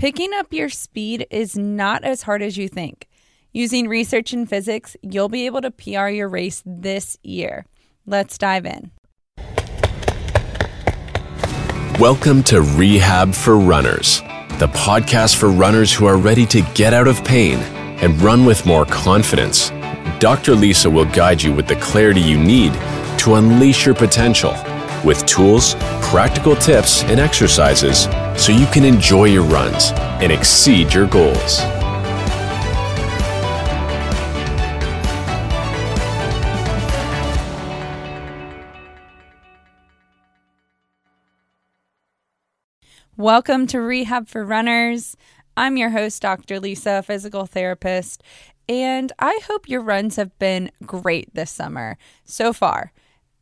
Picking up your speed is not as hard as you think. Using research and physics, you'll be able to PR your race this year. Let's dive in. Welcome to Rehab for Runners, the podcast for runners who are ready to get out of pain and run with more confidence. Dr. Lisa will guide you with the clarity you need to unleash your potential with tools, practical tips, and exercises so you can enjoy your runs and exceed your goals. Welcome to Rehab for Runners. I'm your host, Dr. Lisa, physical therapist, and I hope your runs have been great this summer so far.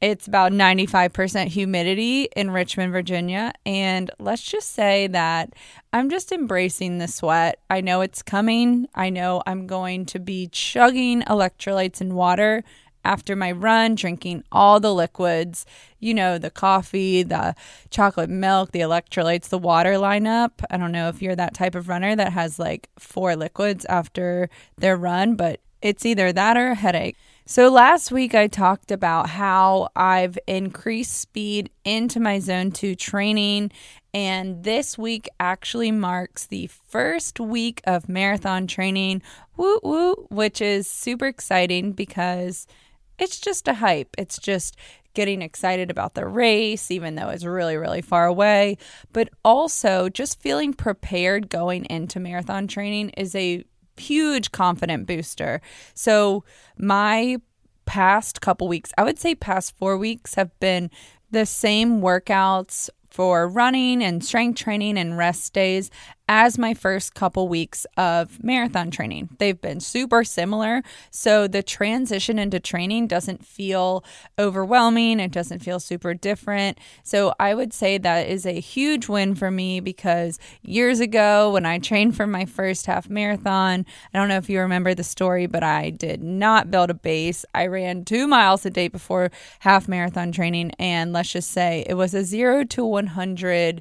It's about 95% humidity in Richmond, Virginia. And let's just say that I'm just embracing the sweat. I know it's coming. I know I'm going to be chugging electrolytes and water after my run, drinking all the liquids, you know, the coffee, the chocolate milk, the electrolytes, the water lineup. I don't know if you're that type of runner that has like four liquids after their run, but it's either that or a headache. So, last week I talked about how I've increased speed into my zone two training, and this week actually marks the first week of marathon training, woo woo, which is super exciting because it's just a hype. It's just getting excited about the race, even though it's really, really far away, but also just feeling prepared going into marathon training is a huge confident booster. So my past couple weeks, I would say past 4 weeks have been the same workouts for running and strength training and rest days as my first couple weeks of marathon training. They've been super similar. So the transition into training doesn't feel overwhelming. It doesn't feel super different. So I would say that is a huge win for me because years ago, when I trained for my first half marathon, I don't know if you remember the story, but I did not build a base. I ran two miles a day before half marathon training. And let's just say it was a zero to 100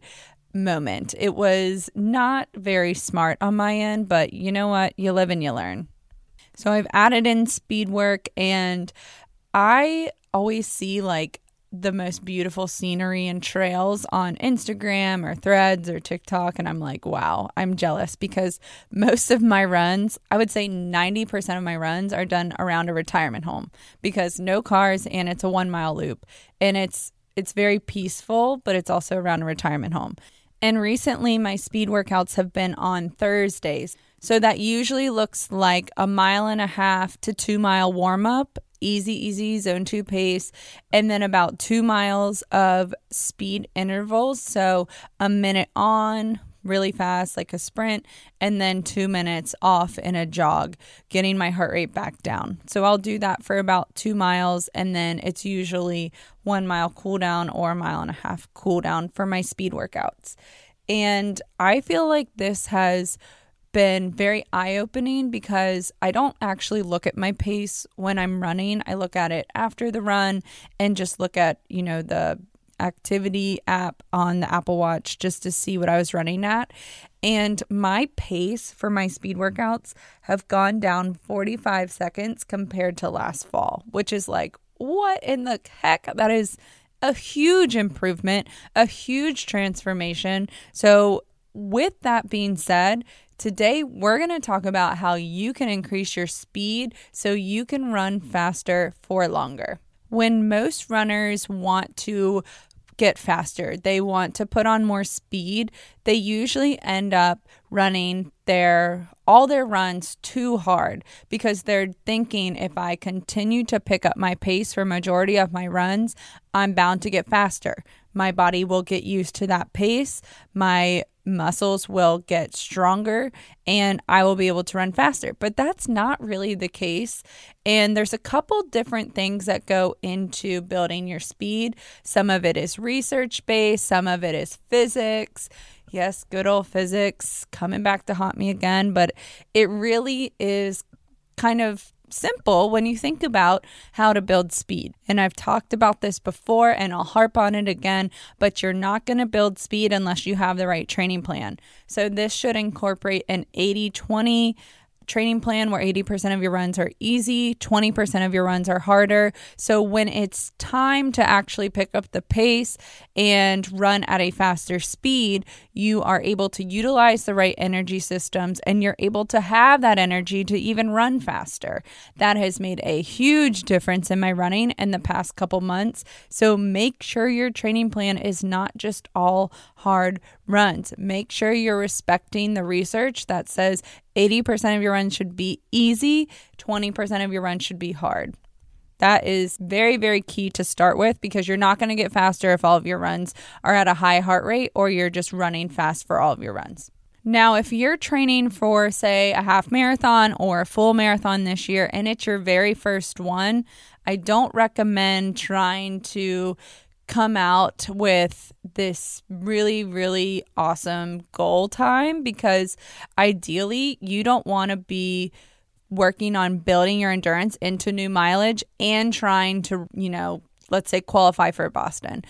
moment. It was not very smart on my end, but you know what? You live and you learn. So I've added in speed work and I always see like the most beautiful scenery and trails on Instagram or threads or TikTok. And I'm like, wow, I'm jealous because most of my runs, I would say 90% of my runs are done around a retirement home because no cars and it's a one mile loop. And it's, it's very peaceful, but it's also around a retirement home. And recently, my speed workouts have been on Thursdays. So that usually looks like a mile and a half to two mile warm up, easy, easy zone two pace, and then about two miles of speed intervals. So a minute on, really fast, like a sprint, and then two minutes off in a jog, getting my heart rate back down. So I'll do that for about two miles, and then it's usually one mile cool down or a mile and a half cool down for my speed workouts. And I feel like this has been very eye opening because I don't actually look at my pace when I'm running. I look at it after the run and just look at, you know, the activity app on the Apple Watch just to see what I was running at. And my pace for my speed workouts have gone down 45 seconds compared to last fall, which is like, what in the heck? That is a huge improvement, a huge transformation. So, with that being said, Today, we're going to talk about how you can increase your speed so you can run faster for longer. When most runners want to get faster, they want to put on more speed, they usually end up running their all their runs too hard because they're thinking if I continue to pick up my pace for majority of my runs, I'm bound to get faster. My body will get used to that pace. My muscles will get stronger and I will be able to run faster. But that's not really the case. And there's a couple different things that go into building your speed. Some of it is research based, some of it is physics. Yes, good old physics coming back to haunt me again, but it really is kind of simple when you think about how to build speed. And I've talked about this before and I'll harp on it again, but you're not going to build speed unless you have the right training plan. So this should incorporate an 80 20 training plan where 80% of your runs are easy, 20% of your runs are harder. So when it's time to actually pick up the pace and run at a faster speed, you are able to utilize the right energy systems and you're able to have that energy to even run faster. That has made a huge difference in my running in the past couple months. So make sure your training plan is not just all hard runs. Make sure you're respecting the research that says 80% of your runs should be easy, 20% of your runs should be hard. That is very, very key to start with because you're not going to get faster if all of your runs are at a high heart rate or you're just running fast for all of your runs. Now, if you're training for, say, a half marathon or a full marathon this year and it's your very first one, I don't recommend trying to come out with this really, really awesome goal time because ideally you don't want to be working on building your endurance into new mileage and trying to, you know, let's say qualify for Boston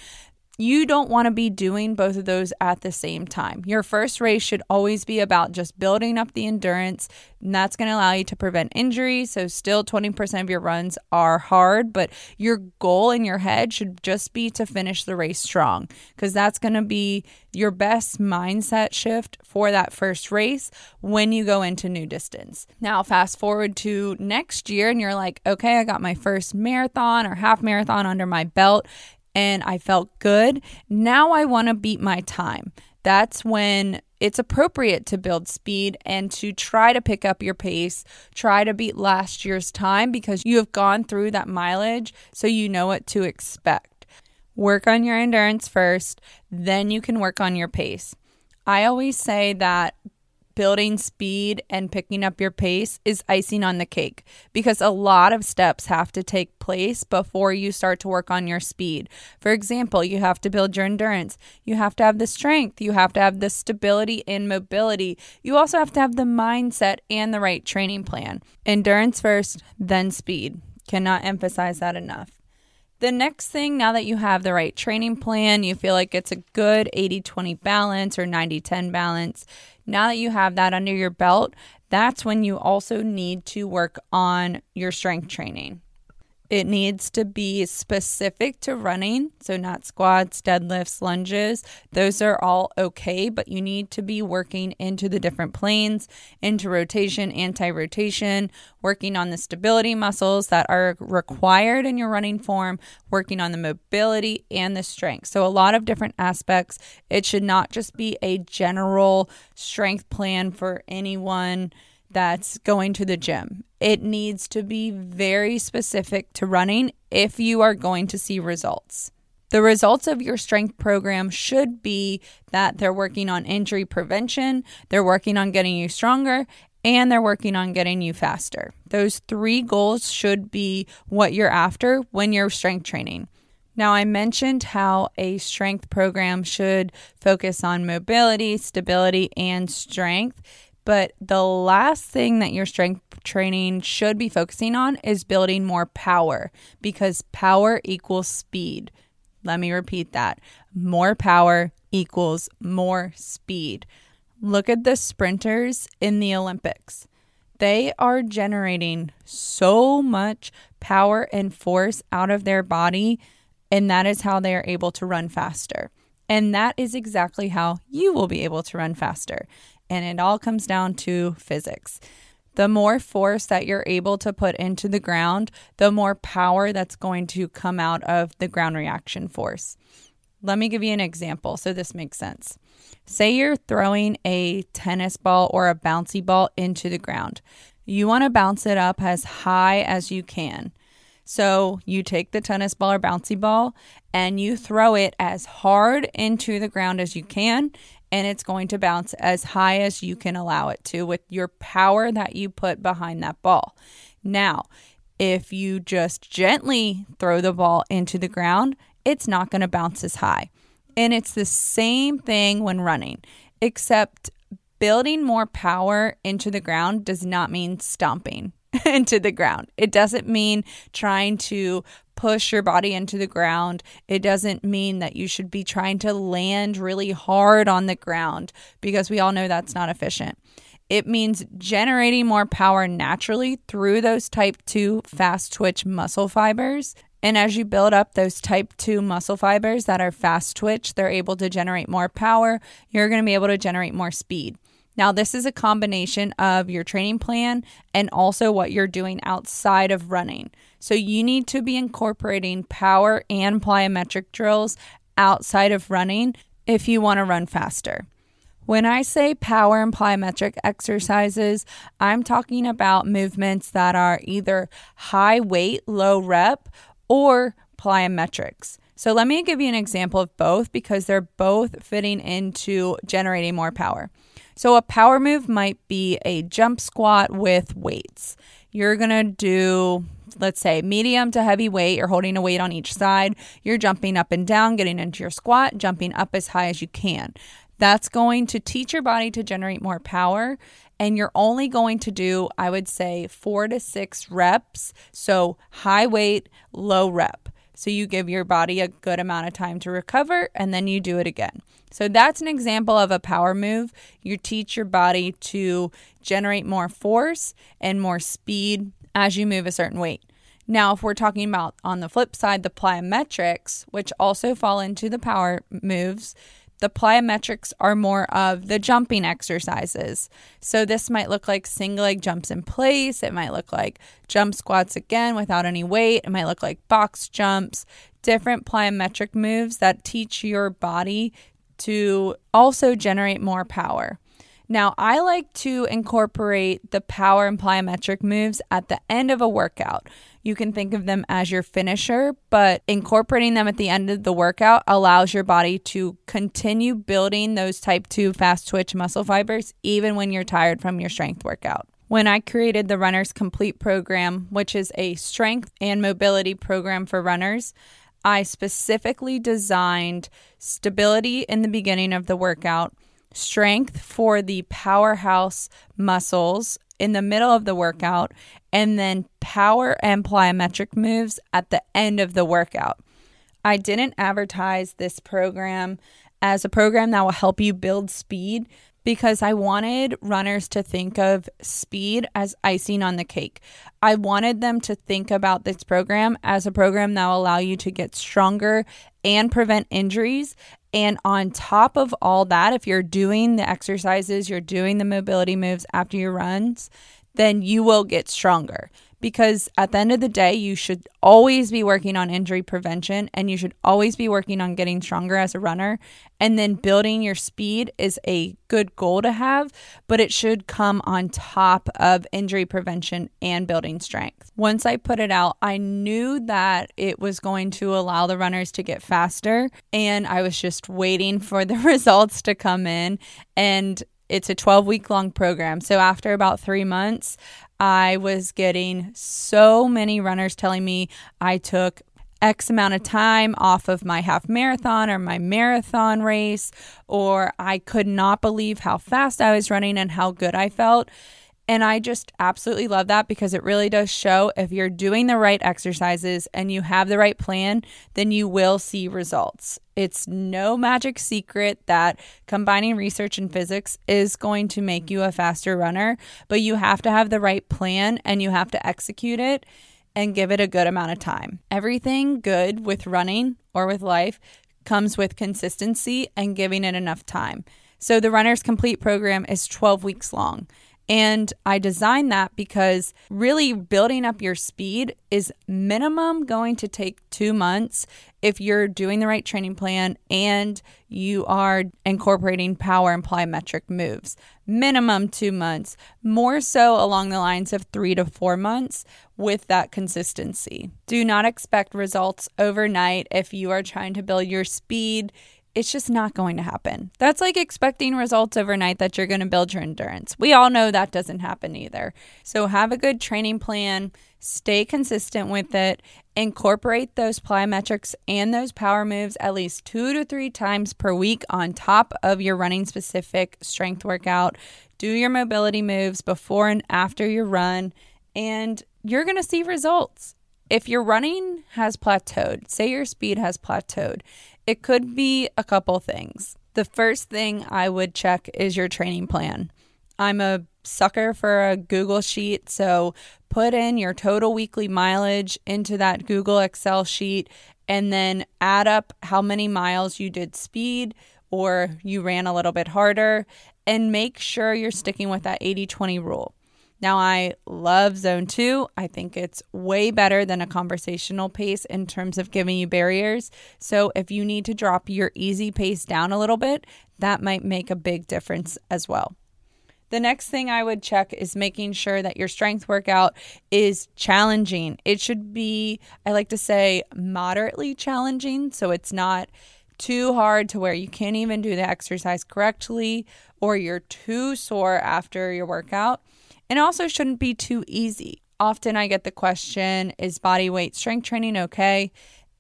you don't want to be doing both of those at the same time. Your first race should always be about just building up the endurance, and that's going to allow you to prevent injury. So, still 20% of your runs are hard, but your goal in your head should just be to finish the race strong because that's going to be your best mindset shift for that first race when you go into new distance. Now, fast forward to next year, and you're like, okay, I got my first marathon or half marathon under my belt and I felt good. Now I want to beat my time. That's when it's appropriate to build speed and to try to pick up your pace, try to beat last year's time because you have gone through that mileage so you know what to expect. Work on your endurance first, then you can work on your pace. I always say that building speed and picking up your pace is icing on the cake because a lot of steps have to take place before you start to work on your speed. For example, you have to build your endurance, you have to have the strength, you have to have the stability and mobility. You also have to have the mindset and the right training plan. Endurance first, then speed. Cannot emphasize that enough. The next thing, now that you have the right training plan, you feel like it's a good 80 20 balance or 90 10 balance, now that you have that under your belt, that's when you also need to work on your strength training. It needs to be specific to running, so not squats, deadlifts, lunges. Those are all okay, but you need to be working into the different planes, into rotation, anti rotation, working on the stability muscles that are required in your running form, working on the mobility and the strength. So, a lot of different aspects. It should not just be a general strength plan for anyone that's going to the gym. It needs to be very specific to running if you are going to see results. The results of your strength program should be that they're working on injury prevention, they're working on getting you stronger, and they're working on getting you faster. Those three goals should be what you're after when you're strength training. Now, I mentioned how a strength program should focus on mobility, stability, and strength. But the last thing that your strength training should be focusing on is building more power because power equals speed. Let me repeat that more power equals more speed. Look at the sprinters in the Olympics. They are generating so much power and force out of their body, and that is how they are able to run faster. And that is exactly how you will be able to run faster and it all comes down to physics. The more force that you're able to put into the ground, the more power that's going to come out of the ground reaction force. Let me give you an example so this makes sense. Say you're throwing a tennis ball or a bouncy ball into the ground. You want to bounce it up as high as you can. So you take the tennis ball or bouncy ball and you throw it as hard into the ground as you can and it's going to bounce as high as you can allow it to with your power that you put behind that ball. Now, if you just gently throw the ball into the ground, it's not going to bounce as high. And it's the same thing when running, except building more power into the ground does not mean stomping. into the ground. It doesn't mean trying to push your body into the ground. It doesn't mean that you should be trying to land really hard on the ground because we all know that's not efficient. It means generating more power naturally through those type 2 fast twitch muscle fibers. And as you build up those type 2 muscle fibers that are fast twitch, they're able to generate more power. You're going to be able to generate more speed. Now, this is a combination of your training plan and also what you're doing outside of running. So, you need to be incorporating power and plyometric drills outside of running if you want to run faster. When I say power and plyometric exercises, I'm talking about movements that are either high weight, low rep, or plyometrics. So, let me give you an example of both because they're both fitting into generating more power. So, a power move might be a jump squat with weights. You're going to do, let's say, medium to heavy weight. You're holding a weight on each side. You're jumping up and down, getting into your squat, jumping up as high as you can. That's going to teach your body to generate more power. And you're only going to do, I would say, four to six reps. So, high weight, low rep. So you give your body a good amount of time to recover and then you do it again. So that's an example of a power move. You teach your body to generate more force and more speed as you move a certain weight. Now, if we're talking about on the flip side, the plyometrics, which also fall into the power moves, the plyometrics are more of the jumping exercises. So this might look like single leg jumps in place. It might look like jump squats again without any weight. It might look like box jumps, different plyometric moves that teach your body to also generate more power. Now, I like to incorporate the power and plyometric moves at the end of a workout. You can think of them as your finisher, but incorporating them at the end of the workout allows your body to continue building those type 2 fast twitch muscle fibers even when you're tired from your strength workout. When I created the Runners Complete program, which is a strength and mobility program for runners, I specifically designed stability in the beginning of the workout strength for the powerhouse muscles in the middle of the workout, and then power and plyometric moves at the end of the workout. I didn't advertise this program as a program that will help you build speed because I wanted runners to think of speed as icing on the cake. I wanted them to think about this program as a program that will allow you to get stronger and prevent injuries. And on top of all that, if you're doing the exercises, you're doing the mobility moves after your runs, then you will get stronger because at the end of the day, you should always be working on injury prevention and you should always be working on getting stronger as a runner. And then building your speed is a good goal to have, but it should come on top of injury prevention and building strength. Once I put it out, I knew that it was going to allow the runners to get faster, and I was just waiting for the results to come in. And it's a 12 week long program. So after about three months, I was getting so many runners telling me I took X amount of time off of my half marathon or my marathon race, or I could not believe how fast I was running and how good I felt. And I just absolutely love that because it really does show if you're doing the right exercises and you have the right plan, then you will see results. It's no magic secret that combining research and physics is going to make you a faster runner, but you have to have the right plan and you have to execute it and give it a good amount of time. Everything good with running or with life comes with consistency and giving it enough time. So the Runners Complete program is 12 weeks long. And I designed that because really building up your speed is minimum going to take two months if you're doing the right training plan and you are incorporating power and plyometric moves. Minimum two months, more so along the lines of three to four months with that consistency. Do not expect results overnight if you are trying to build your speed it's just not going to happen. That's like expecting results overnight that you're going to build your endurance. We all know that doesn't happen either. So have a good training plan, stay consistent with it, incorporate those plyometrics and those power moves at least two to three times per week on top of your running specific strength workout. Do your mobility moves before and after your run and you're going to see results. If your running has plateaued, say your speed has plateaued, it could be a couple things. The first thing I would check is your training plan. I'm a sucker for a Google sheet, so put in your total weekly mileage into that Google Excel sheet and then add up how many miles you did speed or you ran a little bit harder and make sure you're sticking with that 80 20 rule. Now, I love zone two. I think it's way better than a conversational pace in terms of giving you barriers. So, if you need to drop your easy pace down a little bit, that might make a big difference as well. The next thing I would check is making sure that your strength workout is challenging. It should be, I like to say, moderately challenging. So it's not too hard to where you can't even do the exercise correctly or you're too sore after your workout. And also shouldn't be too easy. Often I get the question is body weight strength training okay?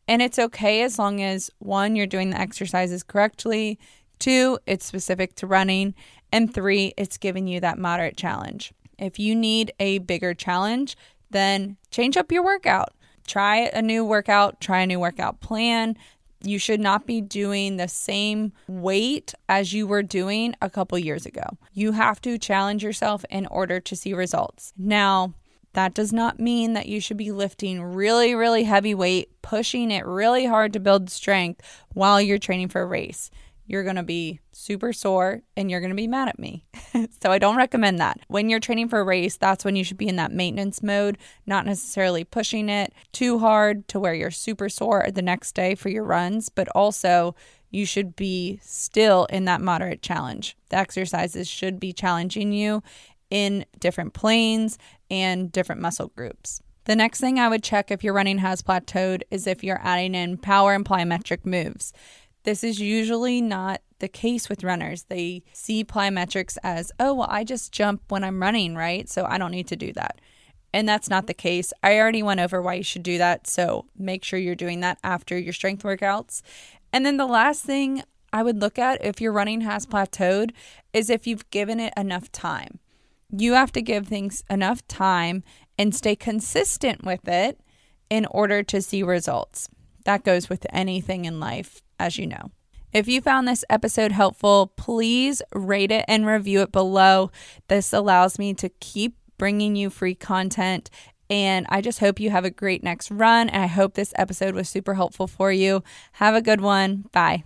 And it's okay as long as one, you're doing the exercises correctly, two, it's specific to running, and three, it's giving you that moderate challenge. If you need a bigger challenge, then change up your workout. Try a new workout, try a new workout plan. You should not be doing the same weight as you were doing a couple years ago. You have to challenge yourself in order to see results. Now, that does not mean that you should be lifting really, really heavy weight, pushing it really hard to build strength while you're training for a race you're going to be super sore and you're going to be mad at me. so I don't recommend that. When you're training for a race, that's when you should be in that maintenance mode, not necessarily pushing it too hard to where you're super sore the next day for your runs, but also you should be still in that moderate challenge. The exercises should be challenging you in different planes and different muscle groups. The next thing I would check if your running has plateaued is if you're adding in power and plyometric moves. This is usually not the case with runners. They see plyometrics as, oh, well, I just jump when I'm running, right? So I don't need to do that. And that's not the case. I already went over why you should do that. So make sure you're doing that after your strength workouts. And then the last thing I would look at if your running has plateaued is if you've given it enough time. You have to give things enough time and stay consistent with it in order to see results. That goes with anything in life as you know. If you found this episode helpful, please rate it and review it below. This allows me to keep bringing you free content. And I just hope you have a great next run. And I hope this episode was super helpful for you. Have a good one. Bye.